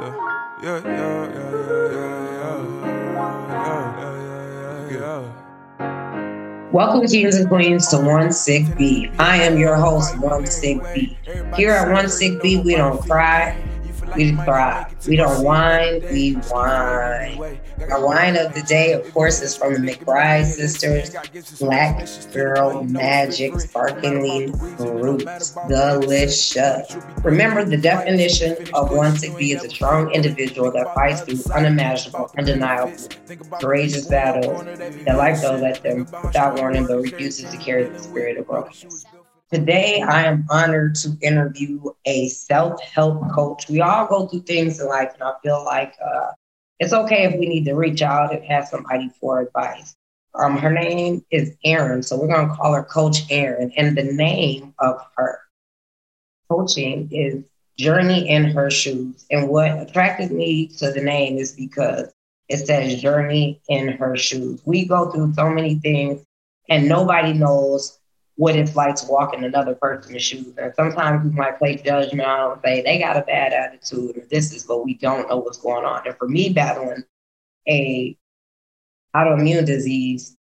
yeah, yeah, yeah, yeah. Welcome, kings and queens, to One Sick Beat. I am your host, One Sick Beat. Here at One Sick Beat, we don't cry, we cry. We don't whine, we whine. Our wine of the day, of course, is from the McBride sisters, Black Girl Magic Sparkling Roots. Delicious. Remember, the definition of one to be is a strong individual that fights through unimaginable, undeniable, courageous battles that life does let them without warning, but refuses to carry the spirit of growth. Today, I am honored to interview a self help coach. We all go through things in life, and I feel like uh, it's okay if we need to reach out and ask somebody for advice. Um, her name is Erin, so we're going to call her Coach Erin. And the name of her coaching is Journey in Her Shoes. And what attracted me to the name is because it says Journey in Her Shoes. We go through so many things, and nobody knows what it's like to walk in another person's shoes. And sometimes we might place judgment on and say they got a bad attitude or this is, but we don't know what's going on. And for me, battling a autoimmune disease,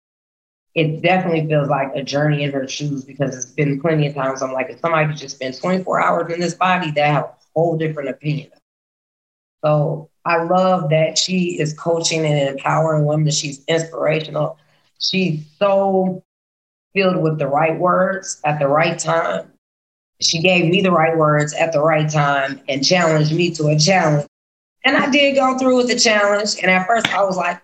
it definitely feels like a journey in her shoes because it's been plenty of times I'm like, if somebody just spent 24 hours in this body, they have a whole different opinion. So I love that she is coaching and empowering women. She's inspirational. She's so filled with the right words at the right time. She gave me the right words at the right time and challenged me to a challenge. And I did go through with the challenge. And at first I was like,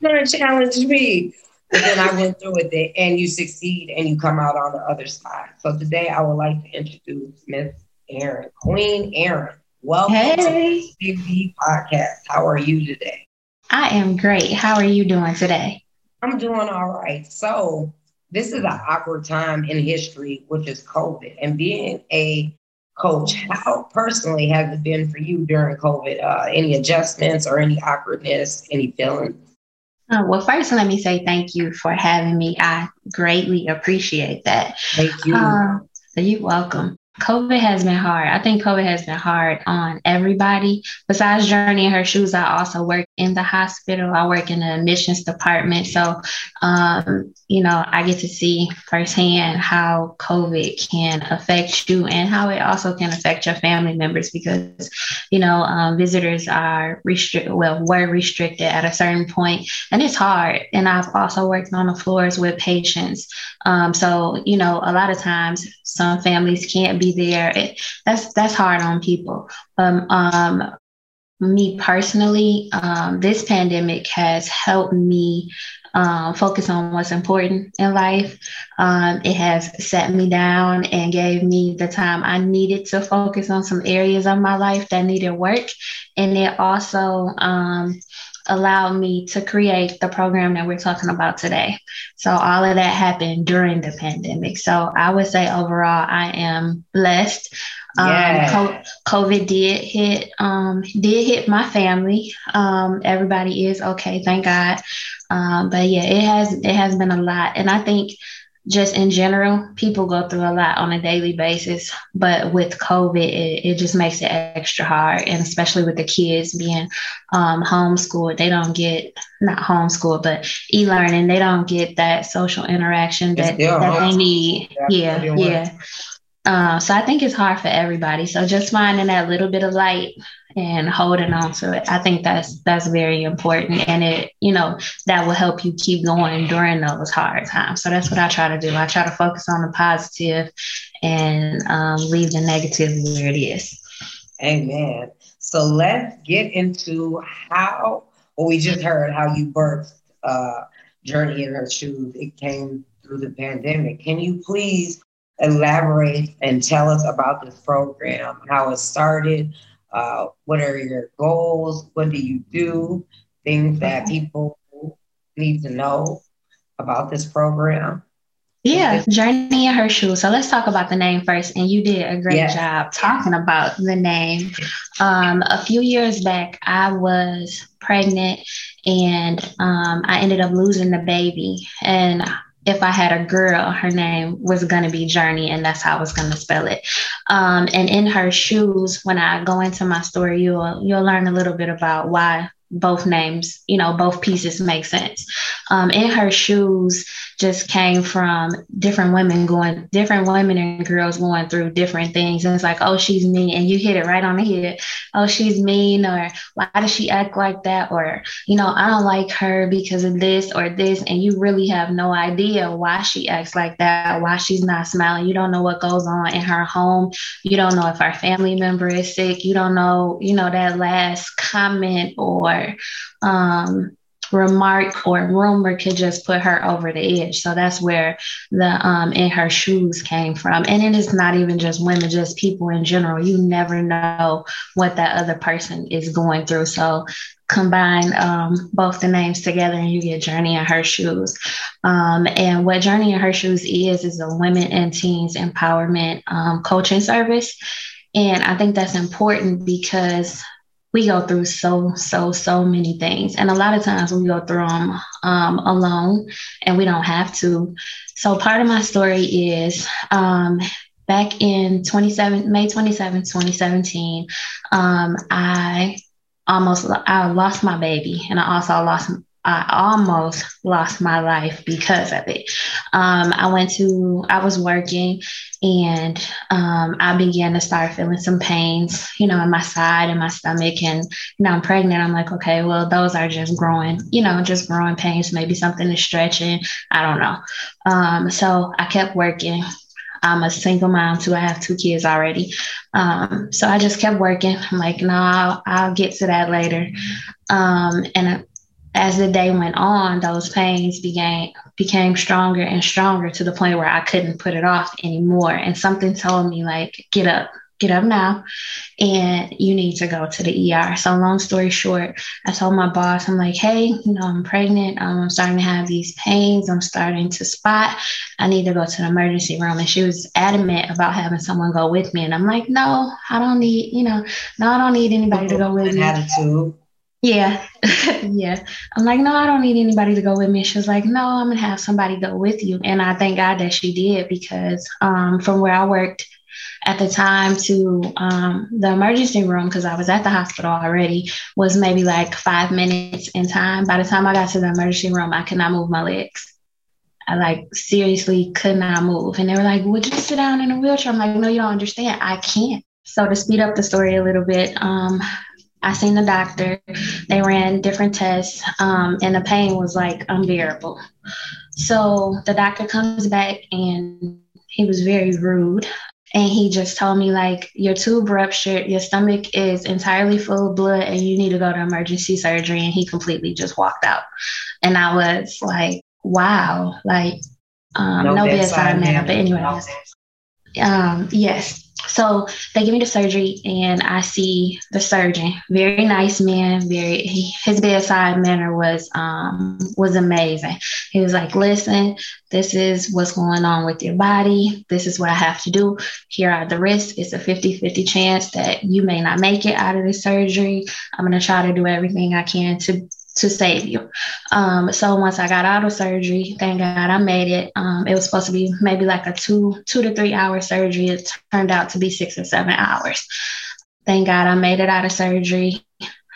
you're gonna challenge me. But then I went through with it and you succeed and you come out on the other side. So today I would like to introduce Miss Erin, Queen Erin. Welcome hey. to the Big podcast. How are you today? I am great. How are you doing today? I'm doing all right. So this is an awkward time in history, which is COVID. And being a coach, how personally has it been for you during COVID? Uh, any adjustments or any awkwardness, any feelings? Uh, well, first, let me say thank you for having me. I greatly appreciate that. Thank you. Um, so you're welcome. COVID has been hard. I think COVID has been hard on everybody. Besides Journey in her shoes, I also work in the hospital. I work in the admissions department. So, um, you know, I get to see firsthand how COVID can affect you and how it also can affect your family members because, you know, um, visitors are restricted, well, were restricted at a certain point, and it's hard. And I've also worked on the floors with patients. Um, so, you know, a lot of times some families can't be there. It, that's that's hard on people. Um, um, me personally, um, this pandemic has helped me um, focus on what's important in life. Um, it has set me down and gave me the time I needed to focus on some areas of my life that needed work. And it also um, allowed me to create the program that we're talking about today. So all of that happened during the pandemic. So I would say overall, I am blessed. Um, COVID did hit um, did hit my family. Um, everybody is okay, thank God. Um, but yeah, it has it has been a lot, and I think just in general, people go through a lot on a daily basis. But with COVID, it, it just makes it extra hard. And especially with the kids being um, homeschooled, they don't get, not homeschooled, but e learning, they don't get that social interaction that, that they need. Yeah, yeah. Uh, so I think it's hard for everybody. So just finding that little bit of light and holding on to it, I think that's that's very important, and it you know that will help you keep going during those hard times. So that's what I try to do. I try to focus on the positive and um, leave the negative where it is. Amen. So let's get into how. Well, we just heard how you birthed uh, Journey in Her Shoes. It came through the pandemic. Can you please elaborate and tell us about this program, how it started, uh, what are your goals, what do you do, things that people need to know about this program. Yeah, Journey in Her Shoes. So let's talk about the name first. And you did a great yes. job talking about the name. Um, a few years back, I was pregnant and um, I ended up losing the baby. And if I had a girl, her name was going to be Journey, and that's how I was going to spell it. Um, and in her shoes, when I go into my story, you'll you'll learn a little bit about why both names, you know, both pieces make sense. Um, in her shoes just came from different women going, different women and girls going through different things. And it's like, oh, she's mean. And you hit it right on the head. Oh, she's mean, or why does she act like that? Or, you know, I don't like her because of this or this. And you really have no idea why she acts like that, why she's not smiling. You don't know what goes on in her home. You don't know if her family member is sick. You don't know, you know, that last comment or um, remark or rumor could just put her over the edge. So that's where the um, in her shoes came from. And it is not even just women, just people in general. You never know what that other person is going through. So combine um, both the names together and you get Journey in Her Shoes. Um, and what Journey in Her Shoes is, is a women and teens empowerment um, coaching service. And I think that's important because we go through so so so many things. And a lot of times we go through them um, alone and we don't have to. So part of my story is um, back in 27 may 27 2017 um, i almost i lost my baby and i also lost I almost lost my life because of it. Um, I went to, I was working and um, I began to start feeling some pains, you know, in my side and my stomach. And, know, I'm pregnant. I'm like, okay, well, those are just growing, you know, just growing pains. Maybe something is stretching. I don't know. Um, so I kept working. I'm a single mom too. I have two kids already. Um, so I just kept working. I'm like, no, I'll, I'll get to that later. Um, and as the day went on, those pains began became stronger and stronger to the point where I couldn't put it off anymore. And something told me like, get up, get up now, and you need to go to the ER. So long story short, I told my boss, I'm like, hey, you know, I'm pregnant. Um, I'm starting to have these pains. I'm starting to spot. I need to go to the emergency room. And she was adamant about having someone go with me. And I'm like, no, I don't need, you know, no, I don't need anybody to go with me. Attitude. Yeah. yeah. I'm like, no, I don't need anybody to go with me. She was like, no, I'm going to have somebody go with you. And I thank God that she did because um, from where I worked at the time to um, the emergency room, because I was at the hospital already, was maybe like five minutes in time. By the time I got to the emergency room, I could not move my legs. I like seriously could not move. And they were like, would you sit down in a wheelchair? I'm like, no, you don't understand. I can't. So to speed up the story a little bit, um, I seen the doctor. They ran different tests, um, and the pain was like unbearable. So the doctor comes back and he was very rude. And he just told me, like, your tube ruptured, your stomach is entirely full of blood, and you need to go to emergency surgery. And he completely just walked out. And I was like, wow, like, um, no, no bedside manner. But anyway, um, yes. So they give me the surgery, and I see the surgeon. Very nice man. Very his bedside manner was um, was amazing. He was like, "Listen, this is what's going on with your body. This is what I have to do. Here are the risks. It's a 50-50 chance that you may not make it out of the surgery. I'm gonna try to do everything I can to to save you. Um, so once I got out of surgery, thank God I made it. Um, it was supposed to be maybe like a two two to three hour surgery. It turned out to be six or seven hours. Thank God I made it out of surgery.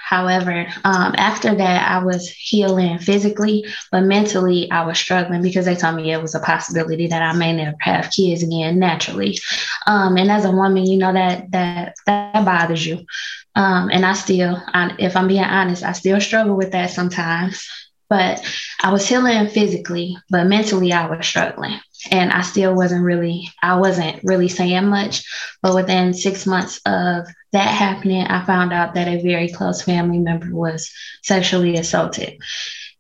However, um, after that, I was healing physically, but mentally, I was struggling because they told me it was a possibility that I may never have kids again naturally. Um, and as a woman, you know that that that bothers you. Um, and I still, I, if I'm being honest, I still struggle with that sometimes. But I was healing physically, but mentally, I was struggling and I still wasn't really I wasn't really saying much. But within six months of that happening, I found out that a very close family member was sexually assaulted.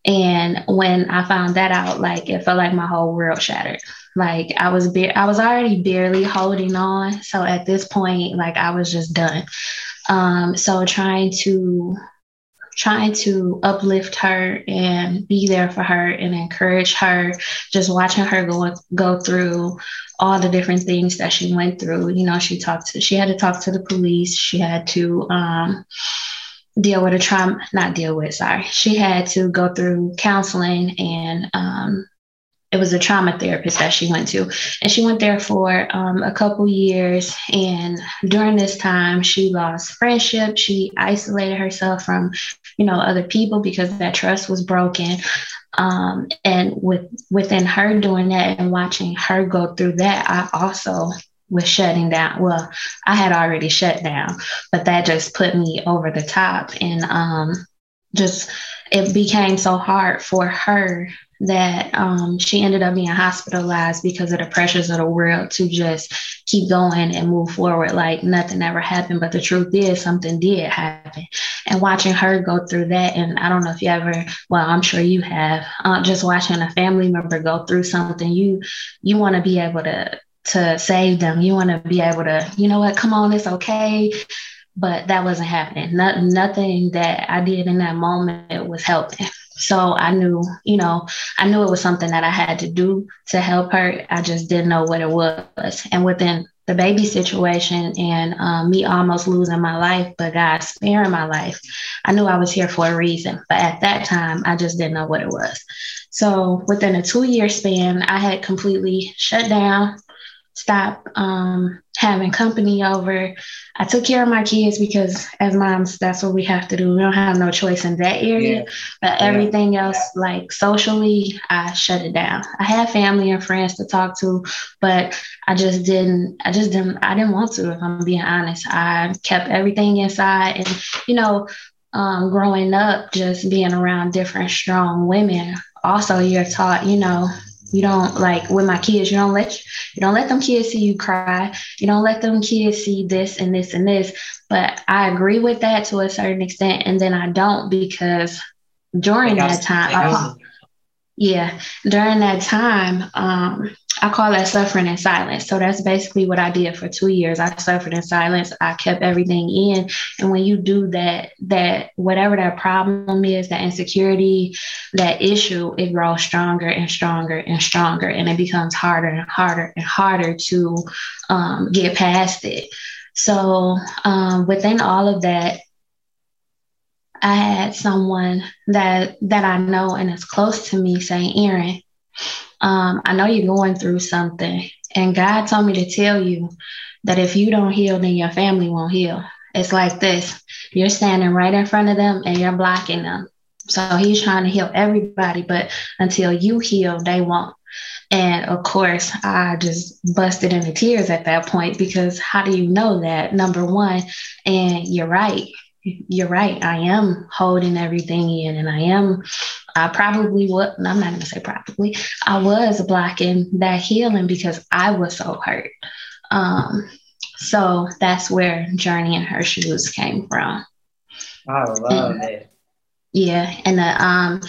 And when I found that out, like it felt like my whole world shattered. Like I was be- I was already barely holding on. So at this point, like I was just done. Um, so trying to trying to uplift her and be there for her and encourage her. Just watching her go go through all the different things that she went through. You know she talked to she had to talk to the police. She had to um, deal with a trauma not deal with sorry. She had to go through counseling and um, it was a trauma therapist that she went to. And she went there for um, a couple years. And during this time she lost friendship. She isolated herself from you know other people because that trust was broken. Um, and with within her doing that and watching her go through that i also was shutting down. Well i had already shut down but that just put me over the top. And um, just it became so hard for her that um, she ended up being hospitalized because of the pressures of the world to just keep going and move forward like nothing ever happened. But the truth is, something did happen. And watching her go through that, and I don't know if you ever, well, I'm sure you have, uh, just watching a family member go through something, you you want to be able to to save them. You want to be able to, you know what, come on, it's okay but that wasn't happening. Not, nothing that I did in that moment was helping. So I knew, you know, I knew it was something that I had to do to help her. I just didn't know what it was. And within the baby situation and um, me almost losing my life, but God sparing my life, I knew I was here for a reason. But at that time, I just didn't know what it was. So within a two year span, I had completely shut down, stop um, having company over. I took care of my kids because as moms, that's what we have to do. We don't have no choice in that area. Yeah. But everything yeah. else, like socially, I shut it down. I had family and friends to talk to, but I just didn't, I just didn't, I didn't want to, if I'm being honest. I kept everything inside. And, you know, um, growing up, just being around different strong women, also you're taught, you know, you don't like with my kids, you don't let you don't let them kids see you cry. You don't let them kids see this and this and this. But I agree with that to a certain extent, and then I don't because during that time, I, yeah, during that time, um, I call that suffering in silence. So that's basically what I did for two years. I suffered in silence. I kept everything in. And when you do that, that whatever that problem is, that insecurity, that issue, it grows stronger and stronger and stronger. And it becomes harder and harder and harder to um, get past it. So um, within all of that, I had someone that that I know and is close to me say, Erin, um, I know you're going through something, and God told me to tell you that if you don't heal, then your family won't heal. It's like this: you're standing right in front of them, and you're blocking them. So He's trying to heal everybody, but until you heal, they won't. And of course, I just busted into tears at that point because how do you know that? Number one, and you're right you're right. I am holding everything in, and I am. I probably would. I'm not going to say probably. I was blocking that healing because I was so hurt. Um, so that's where Journey and her shoes came from. I love and, it. Yeah, and the um,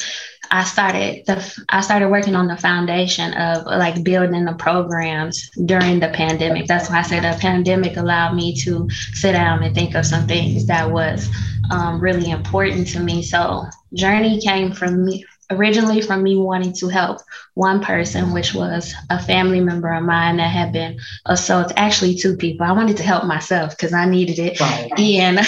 I started the I started working on the foundation of like building the programs during the pandemic. That's why I said the pandemic allowed me to sit down and think of some things that was um, really important to me. So journey came from me originally from me wanting to help one person, which was a family member of mine that had been assaulted. Actually, two people. I wanted to help myself because I needed it, right. and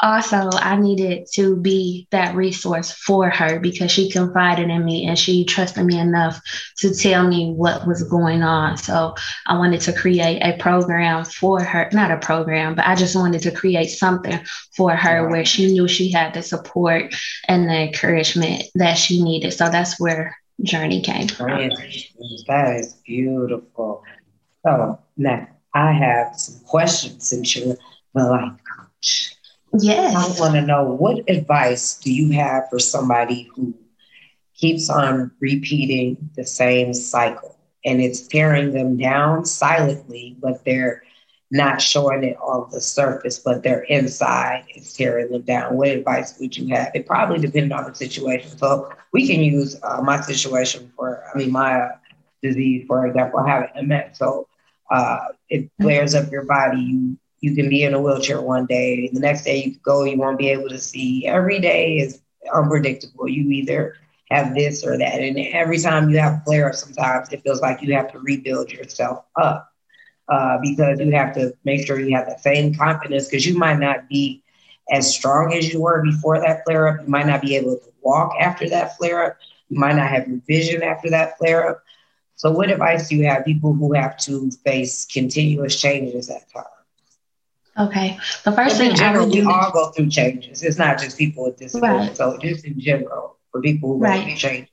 also I needed to be that resource for her because she confided in me and she trusted me enough to tell me what was going on. So I wanted to create a program for her, not a program, but I just wanted to create something for her where she knew she had the support and the encouragement that she needed. So that's where Journey came from. That is beautiful. So now I have some questions since you're the life coach. Yes. I want to know what advice do you have for somebody who keeps on repeating the same cycle and it's tearing them down silently, but they're not showing it on the surface, but their inside is tearing them down. What advice would you have? It probably depends on the situation. So we can use uh, my situation for, I mean, my disease, for example, I have MS. So uh, it flares up your body. You you can be in a wheelchair one day, the next day you go, you won't be able to see. Every day is unpredictable. You either have this or that, and every time you have flare up, sometimes it feels like you have to rebuild yourself up uh, because you have to make sure you have the same confidence because you might not be as strong as you were before that flare up. You might not be able to walk after that flare up, You might not have your vision after that flare up. So, what advice do you have people who have to face continuous changes at times? Okay. The first thing general, I would we do. all go through changes. It's not just people with disabilities. Right. So, just in general, for people who go Right. through changes.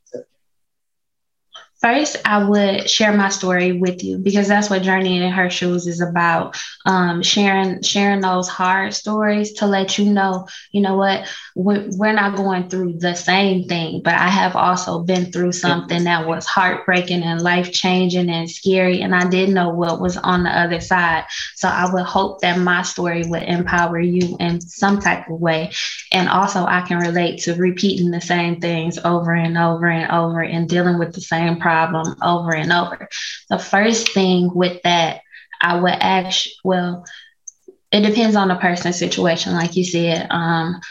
First, I would share my story with you because that's what Journey in Her Shoes is about. Um, sharing sharing those hard stories to let you know, you know what, we're, not going through the same thing, but I have also been through something that was heartbreaking and life changing and scary, and I didn't know what was on the other side. So I would hope that my story would empower you in some type of way, and also I can relate to repeating the same things over and over and over and dealing with the same problem over and over. The first thing with that, I would ask, well, it depends on the person's situation, like you said, um,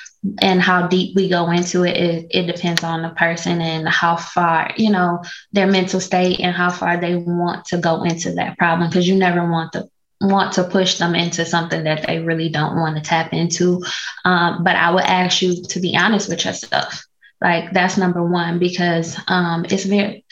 and how deep we go into it, it. It depends on the person and how far, you know, their mental state and how far they want to go into that problem. Because you never want to want to push them into something that they really don't want to tap into. Um, but I would ask you to be honest with yourself. Like that's number one because um, it's very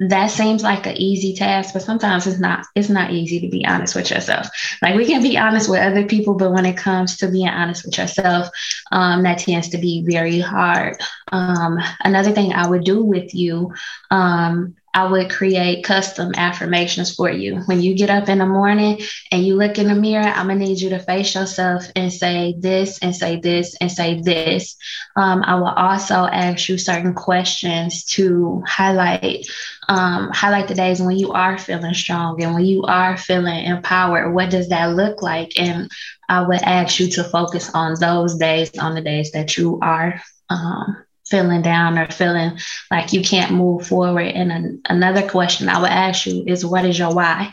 that seems like an easy task, but sometimes it's not. It's not easy to be honest with yourself. Like we can be honest with other people, but when it comes to being honest with yourself, um, that tends to be very hard. Um, another thing I would do with you, um, I would create custom affirmations for you. When you get up in the morning and you look in the mirror, I'm gonna need you to face yourself and say this and say this and say this. Um, I will also ask you certain questions to highlight um, highlight the days when you are feeling strong and when you are feeling empowered. What does that look like? And I would ask you to focus on those days, on the days that you are um, feeling down or feeling like you can't move forward. And an, another question I would ask you is what is your why?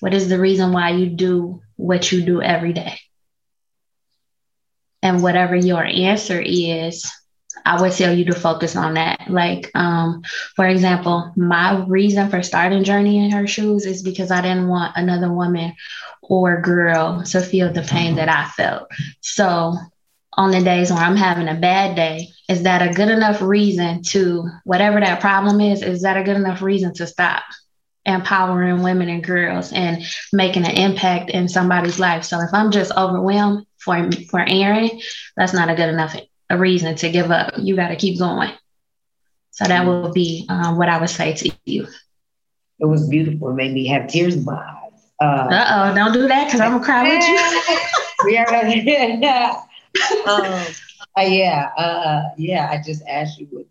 What is the reason why you do what you do every day? And whatever your answer is, I would tell you to focus on that. Like, um, for example, my reason for starting Journey in Her Shoes is because I didn't want another woman or girl to feel the pain that I felt. So, on the days where I'm having a bad day, is that a good enough reason to, whatever that problem is, is that a good enough reason to stop? empowering women and girls and making an impact in somebody's life. So if I'm just overwhelmed for for Erin, that's not a good enough a reason to give up. You got to keep going. So that would be um, what I would say to you. It was beautiful. It made me have tears in my eyes. Uh Uh oh, don't do that because I'm gonna cry with you. we are yeah. um, uh, yeah, uh, yeah. I just asked you what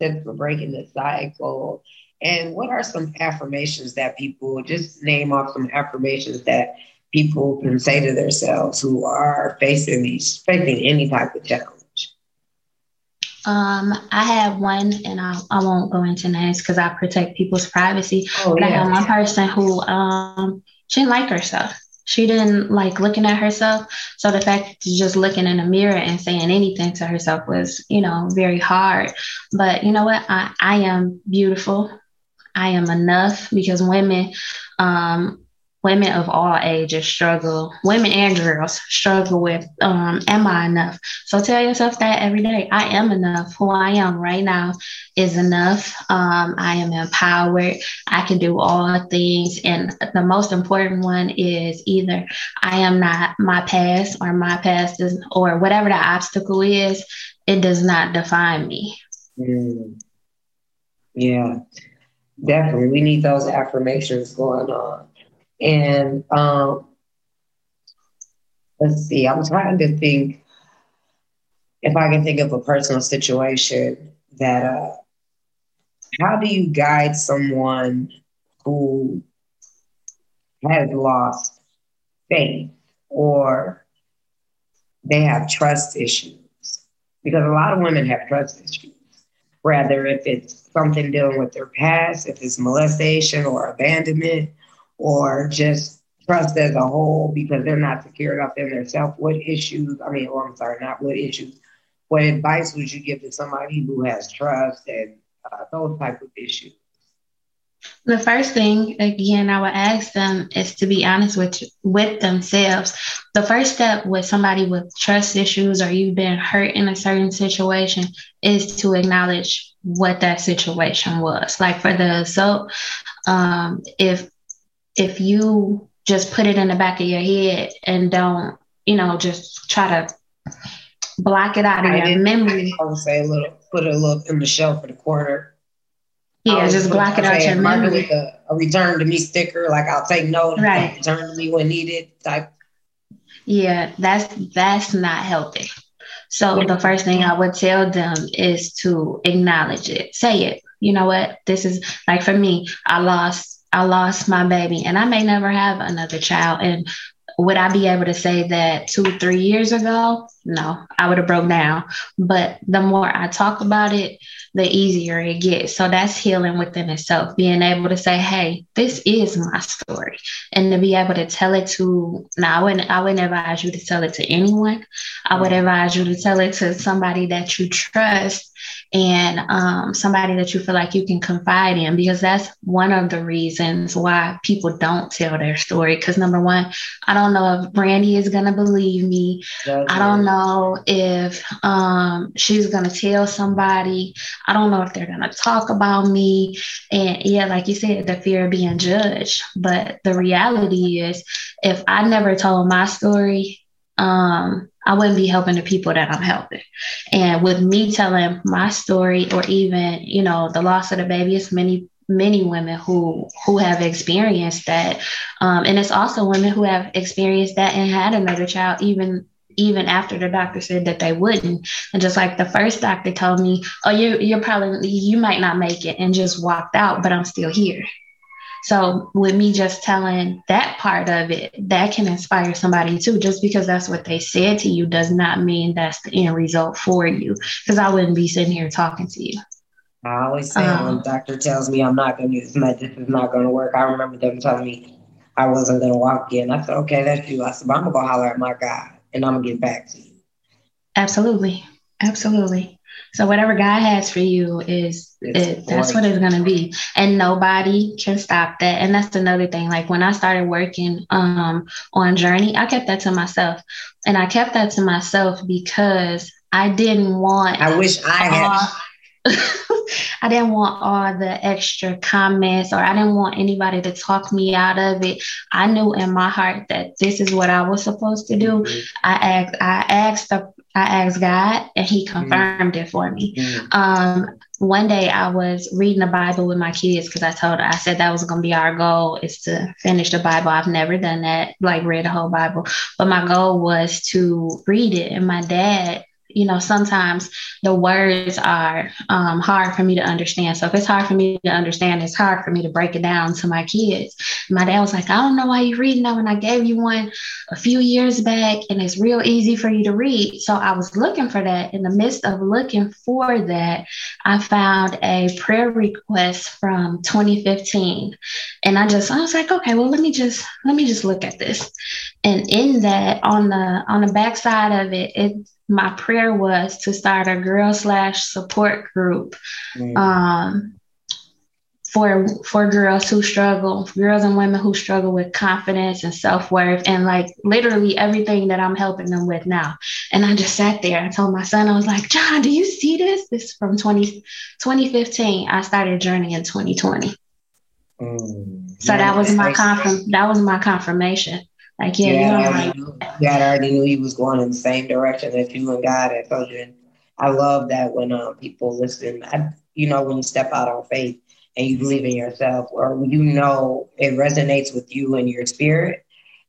tips for breaking the cycle, and what are some affirmations that people just name off some affirmations that people can say to themselves who are facing these facing any type of challenge. Um, I have one, and I, I won't go into names because I protect people's privacy. Oh But I had yeah, one person who um she didn't like herself. She didn't like looking at herself. So the fact to just looking in a mirror and saying anything to herself was, you know, very hard. But you know what? I, I am beautiful. I am enough because women, um, women of all ages struggle, women and girls struggle with, um, am I enough? So tell yourself that every day. I am enough. Who I am right now is enough. Um, I am empowered. I can do all things. And the most important one is either I am not my past or my past is, or whatever the obstacle is, it does not define me. Mm. yeah, definitely. We need those affirmations going on. And um, let's see. I'm trying to think if I can think of a personal situation that. Uh, how do you guide someone who has lost faith or they have trust issues? Because a lot of women have trust issues, whether if it's something dealing with their past, if it's molestation or abandonment, or just trust as a whole because they're not secure enough in themselves. What issues, I mean, well, I'm sorry, not what issues, what advice would you give to somebody who has trust and uh, those type of issues? The first thing, again, I would ask them is to be honest with with themselves. The first step with somebody with trust issues or you've been hurt in a certain situation is to acknowledge what that situation was. Like for the assault, um, if if you just put it in the back of your head and don't, you know, just try to block it out of your memory. I would say a little, put a little in the shelf for the corner yeah, just block it out your memory. With A, a, return to me sticker, like I'll take note. Right. Return to me when needed. Type. Yeah, that's that's not healthy. So the first thing I would tell them is to acknowledge it. Say it. You know what? This is like for me. I lost I lost my baby, and I may never have another child. And would I be able to say that two, or three years ago? No, I would have broke down. But the more I talk about it, the easier it gets. So that's healing within itself, being able to say, hey, this is my story. And to be able to tell it to now I wouldn't I wouldn't advise you to tell it to anyone. I would advise you to tell it to somebody that you trust and um, somebody that you feel like you can confide in because that's one of the reasons why people don't tell their story. Because number one i don't know if brandy is going to believe me. That's i don't know if um, she's going to tell somebody. I don't know if they're going to talk about me. And yeah like you said the fear of being judged. But the reality is if i never told my story um, I wouldn't be helping the people that I'm helping. And with me telling my story, or even you know the loss of the baby, it's many many women who who have experienced that, um, and it's also women who have experienced that and had another child, even even after the doctor said that they wouldn't. And just like the first doctor told me, oh, you you're probably you might not make it, and just walked out, but I'm still here. So with me just telling that part of it, that can inspire somebody too. Just because that's what they said to you does not mean that's the end result for you. Because I wouldn't be sitting here talking to you. I always say um, when the doctor tells me I'm not going to use medicine, this is not going to work. I remember them telling me I wasn't going to walk again. I said, okay, that's you. I said, I'm going to go holler at my God and I'm going to get back to you. Absolutely. Absolutely. So whatever God has for you is it, that's what it's gonna be, and nobody can stop that. And that's another thing. Like when I started working um, on Journey, I kept that to myself, and I kept that to myself because I didn't want. I wish I had. I didn't want all the extra comments or I didn't want anybody to talk me out of it. I knew in my heart that this is what I was supposed to do. Mm-hmm. I asked I asked the I asked God and He mm-hmm. confirmed mm-hmm. it for me. Mm-hmm. Um, one day I was reading the Bible with my kids because I told her, I said that was going to be our goal is to finish the Bible. I've never done that, like read the whole Bible, but my goal was to read it. And my dad you know, sometimes the words are um, hard for me to understand. So if it's hard for me to understand, it's hard for me to break it down to my kids. My dad was like, I don't know why you're reading that when I gave you one a few years back and it's real easy for you to read. So I was looking for that. In the midst of looking for that, I found a prayer request from 2015. And I just, I was like, okay, well, let me just, let me just look at this. And in that, on the, on the back side of it, it my prayer was to start a girl slash support group mm. um, for for girls who struggle, girls and women who struggle with confidence and self worth, and like literally everything that I'm helping them with now. And I just sat there. I told my son, I was like, John, do you see this? This from 20, 2015. I started Journey in 2020. Mm. So yeah, that was my confirm. That was my confirmation like, yeah, yeah, you already knew, God already knew he was going in the same direction that you and God had told you. I love that when um, people listen, I, you know, when you step out on faith and you believe in yourself, or you know it resonates with you and your spirit.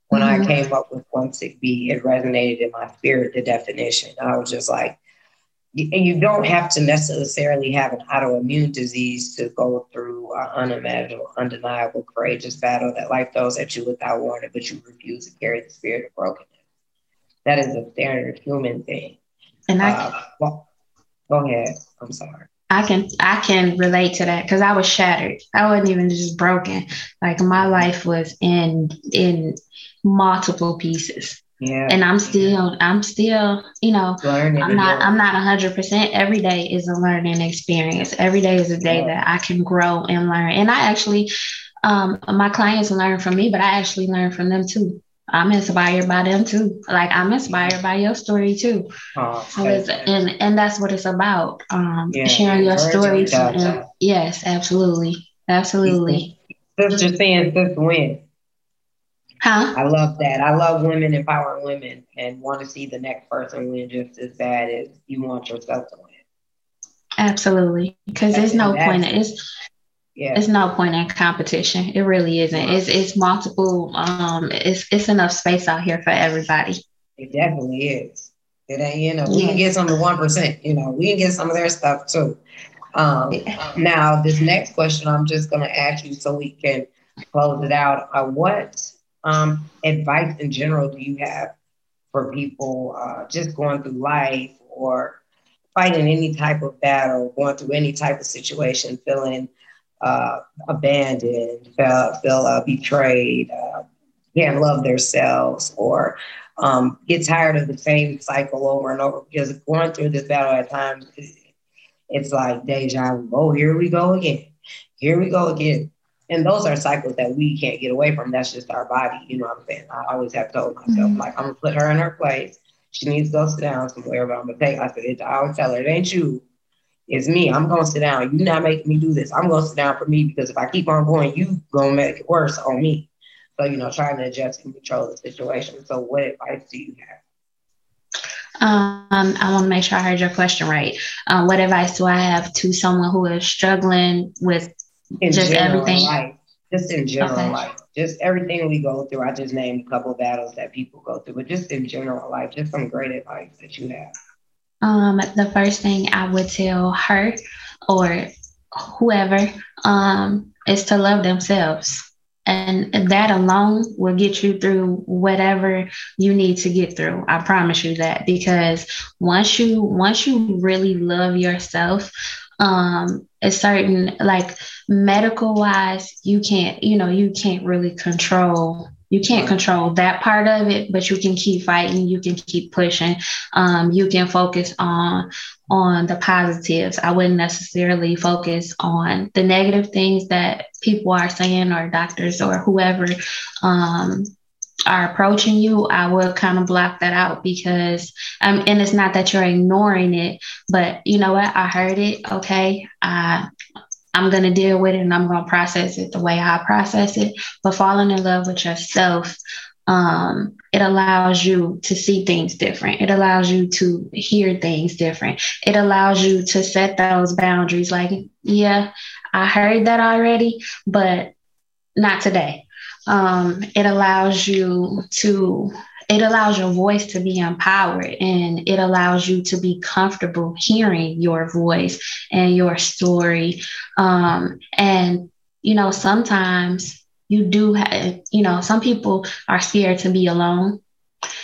When mm-hmm. I came up with One Sick Bee, it resonated in my spirit, the definition. I was just like, and you don't have to necessarily have an autoimmune disease to go through an unimaginable, undeniable, courageous battle that life throws at you without warning, but you refuse to carry the spirit of brokenness. That is a standard human thing. And I, uh, well, go ahead. I'm sorry. I can I can relate to that because I was shattered. I wasn't even just broken. Like my life was in in multiple pieces Yeah. And I'm still, I'm still, you know, Learning. I'm not. I'm not hundred percent. Every day is a learning experience. Every day is a day Yeah. that I can grow and learn. And I actually, um, my clients learn from me, but I actually learn from them too. I'm inspired by them too. Like I'm inspired by your story too. Oh, So and and that's what it's about. Um, Yeah, sharing your story to Yes, absolutely, absolutely. Sister seeing sister win. Huh? I love that. I love women empowering women and want to see the next person win just as bad as you want yourself to win. Absolutely. Because there's no point. It's Yeah. It's no point in competition. It really isn't. It's it's multiple. Um, it's it's enough space out here for everybody. It definitely is. It ain't, you know, we can get some of the one percent, you know, we can get some of their stuff too. Um, now this next question I'm just gonna ask you so we can close it out. Uh, what um advice in general do you have for people uh just going through life or fighting any type of battle, going through any type of situation, feeling uh abandoned, feel, feel uh, betrayed, uh, can't love themselves or um, get tired of the same cycle over and over because going through this battle at times, it's like deja vu. Oh, here we go again. Here we go again. And those are cycles that we can't get away from. That's just our body. You know what I'm saying? I always have told myself, Mhm. like, I'm to put her in her place. She needs to go sit down somewhere, but I'm to take, I said, it, I always tell her, it ain't you. It's me. I'm to sit down. You're not making me do this. I'm to sit down for me because if I keep on going, you to make it worse on me. So, you know, trying to adjust and control the situation. So, what advice do you have? Um, I want to make sure I heard your question right. Um, what advice do I have to someone who is struggling with? In Just general everything? life, just in general Okay. life, just everything we go through. I just named a couple of battles that people go through, but just in general life, just some great advice that you have. Um, the first thing I would tell her or whoever um, is to love themselves. And that alone will get you through whatever you need to get through. I promise you that because once you once you really love yourself, um, it's certain like medical wise, you can't, you know, you can't really control you can't control that part of it, but you can keep fighting, you can keep pushing. Um, you can focus on on the positives. I wouldn't necessarily focus on the negative things that people are saying or doctors or whoever um, are approaching you. I would kind of block that out because, um, and it's not that you're ignoring it, but you know what? I heard it. Okay, I I'm going to deal with it and I'm going to process it the way I process it. But falling in love with yourself, um, it allows you to see things different. It allows you to hear things different. It allows you to set those boundaries like, yeah, I heard that already, but not today. Um, it allows you to it allows your voice to be empowered and it allows you to be comfortable hearing your voice and your story. Um, and you know sometimes you do have you know some people are scared to be alone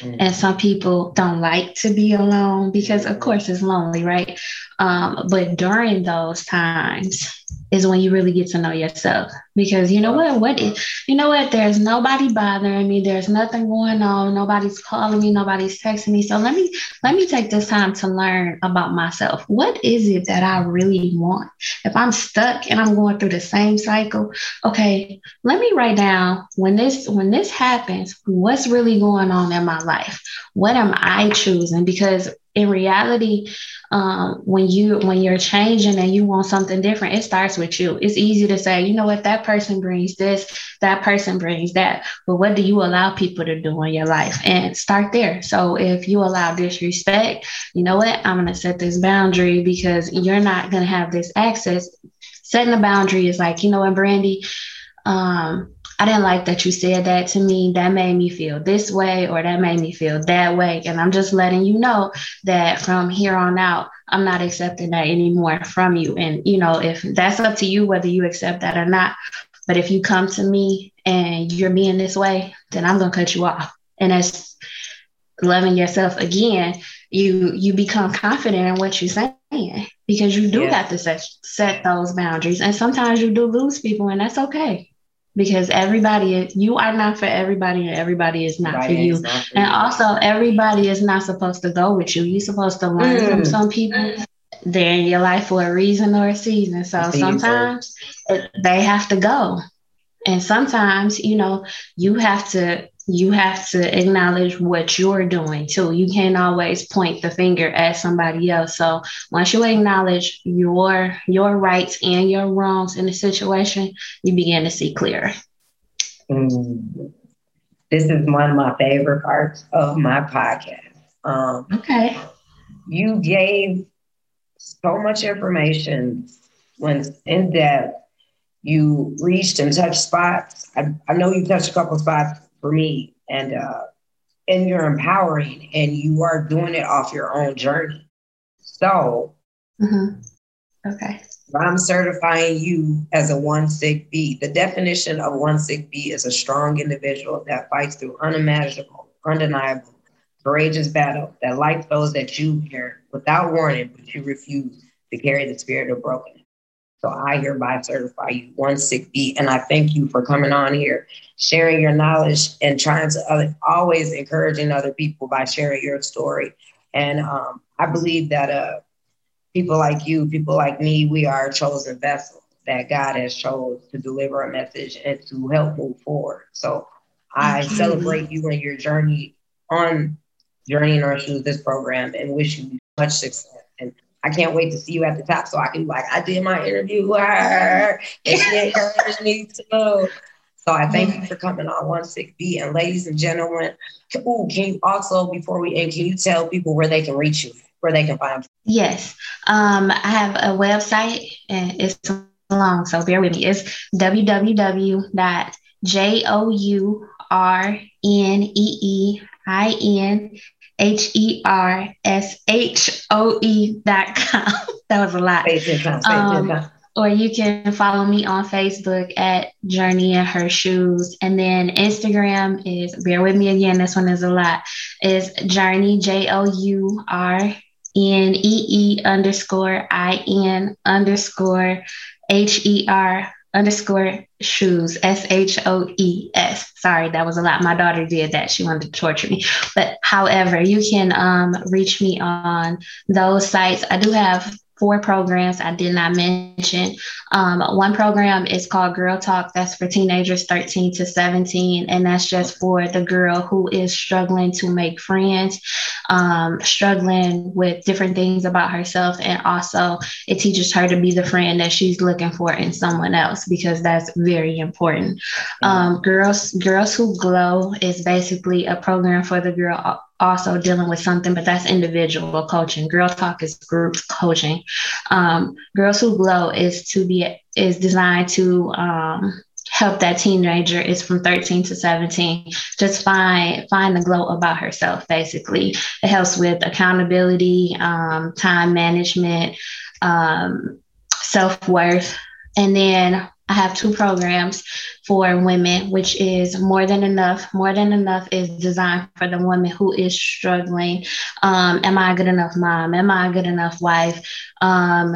Mm. and some people don't like to be alone because of course it's lonely right? Um, but during those times is when you really get to know yourself. Because you know what? What is, you know what? There's nobody bothering me. There's nothing going on. Nobody's calling me. Nobody's texting me. So let me let me take this time to learn about myself. What is it that i really want? If i'm stuck and i'm going through the same cycle okay let me write down when this when this happens what's really going on in my life? What am i choosing? Because in reality um, when you when you're changing and you want something different it starts with you. It's easy to say you know what? That person brings this that person brings that. But what do you allow people to do in your life? And start there. So if you allow disrespect you know what? I'm going to set this boundary because you're not going to have this access. Setting a boundary is like you know what brandy um, I didn't like that you said that to me. That made me feel this way, or that made me feel that way. And I'm just letting you know that from here on out, I'm not accepting that anymore from you. And, you know, if that's up to you, whether you accept that or not. But if you come to me and you're being this way, then I'm going to cut you off. And that's loving yourself again. You you become confident in what you're saying because you do Yeah. have to set set those boundaries. And sometimes you do lose people, and that's okay because everybody is, you are not for everybody and everybody is not for you. Not for and you. also everybody is not supposed to go with you. You're supposed to learn mm. from some people. They're in your life for a reason or a season. So sometimes it, they have to go. And sometimes, you know, you have to you have to acknowledge what you're doing too. You can't always point the finger at somebody else. So once you acknowledge your your rights and your wrongs in the situation, you begin to see clearer. Mm. This is one of my favorite parts of my podcast. Um, okay. You gave so much information when in depth. You reached and touched spots. I, I know you touched a couple spots for me. And uh and you're empowering and you are doing it off your own journey. So mm-hmm. okay. I'm certifying you as a one sig b the definition of one sig b is a strong individual that fights through unimaginable undeniable courageous battle that like those that you hear without warning but you refuse to carry the spirit of brokenness so I hereby certify you one sick B. And I thank you for coming on here, sharing your knowledge and trying to uh, always encouraging other people by sharing your story. And um, I believe that uh, people like you, people like me, we are a chosen vessel that God has chose to deliver a message and to help move forward. So I celebrate you and your journey on Journey in Her Shoes, this program, and wish you much success. And I can't wait to see you at the top so I can be like, I did my interview with and she encouraged me to. So I thank you for coming on One Sick B. And ladies and gentlemen, ooh, can you also, before we end, can you tell people where they can reach you, where they can find you? Yes. Um, I have a website and it's long, so bear with me. It's www.journeein H E R S H O E dot com. that was a lot. Um, or you can follow me on Facebook at Journey in Her Shoes. And then Instagram is, bear with me again, this one is a lot, is Journey, J O U R N E E underscore I N underscore H E R underscore shoes, S H O E S. Sorry, that was a lot. My daughter did that. She wanted to torture me. But however, you can um, reach me on those sites. I do have four programs I did not mention. Um, one program is called Girl Talk. That's for teenagers 13 to 17. And that's just for the girl who is struggling to make friends, um, struggling with different things about herself. And also, it teaches her to be the friend that she's looking for in someone else because that's very important. Um, girls, Girls Who Glow is basically a program for the girl also dealing with something, but that's individual coaching. Girl Talk is group coaching. Um, Girls Who Glow is to be is designed to um, help that teenager is from 13 to 17 just find find the glow about herself basically it helps with accountability um, time management um, self-worth and then I have two programs for women, which is more than enough. More than enough is designed for the woman who is struggling. Um, am I a good enough mom? Am I a good enough wife? Um,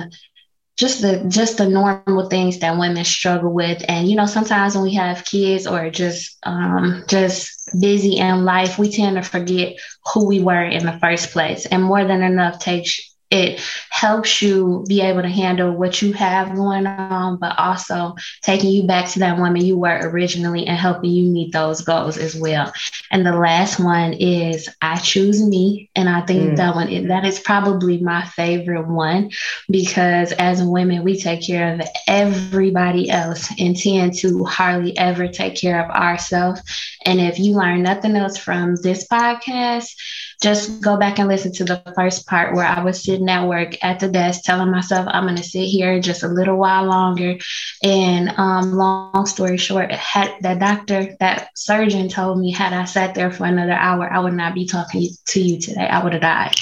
just the just the normal things that women struggle with and you know sometimes when we have kids or just um, just busy in life we tend to forget who we were in the first place and more than enough takes it helps you be able to handle what you have going on, but also taking you back to that woman you were originally and helping you meet those goals as well. And the last one is I choose me. And I think mm. that one, that is probably my favorite one because as women, we take care of everybody else and tend to hardly ever take care of ourselves. And if you learn nothing else from this podcast, just go back and listen to the first part where I was sitting at work at the desk telling myself I'm going to sit here just a little while longer. And um, long story short, had that doctor, that surgeon told me, had I sat there for another hour, I would not be talking to you today. I would have died.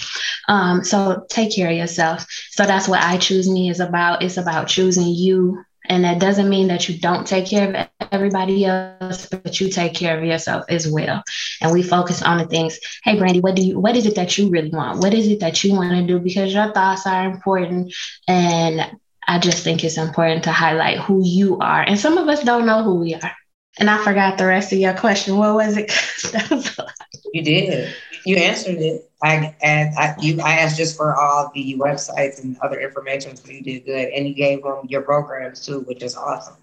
Um, so take care of yourself. So that's what I choose me is about. It's about choosing you and that doesn't mean that you don't take care of everybody else, but you take care of yourself as well. And we focus on the things. Hey, Brandy, what do you? What is it that you really want? What is it that you want to do? Because your thoughts are important, and I just think it's important to highlight who you are. And some of us don't know who we are. And I forgot the rest of your question. What was it? you did. You answered it. I, and I, you, I asked just for all the websites and other information, so you did good. And you gave them your programs too, which is awesome.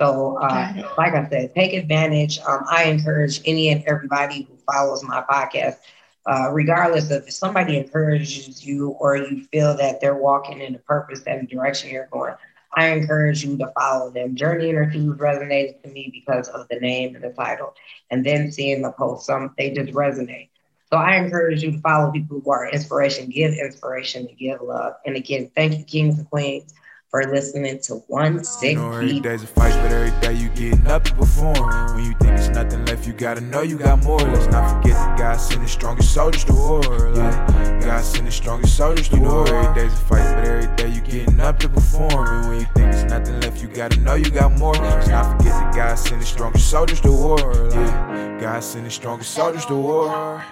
So, uh, like I said, take advantage. Um, I encourage any and everybody who follows my podcast, uh, regardless of if somebody encourages you or you feel that they're walking in the purpose and the direction you're going, I encourage you to follow them. Journey in Her Shoes resonated to me because of the name and the title, and then seeing the post, some they just resonate. So I encourage you to follow people who are inspiration, give inspiration, and give love. And again, thank you, kings and queens for listening to One Sick you know, every day's a fight, but every day you getting up and perform. When you think there's nothing left, you gotta know you got more. Let's not forget that God sent the strongest soldiers to war. Like, God sent the strongest soldiers to war. Every day's a fight, but every day you getting up to perform. And when you think there's nothing left, you gotta know you got more. Let's not forget that God sent the strongest soldiers to war. Yeah, God sent the strongest soldiers to war.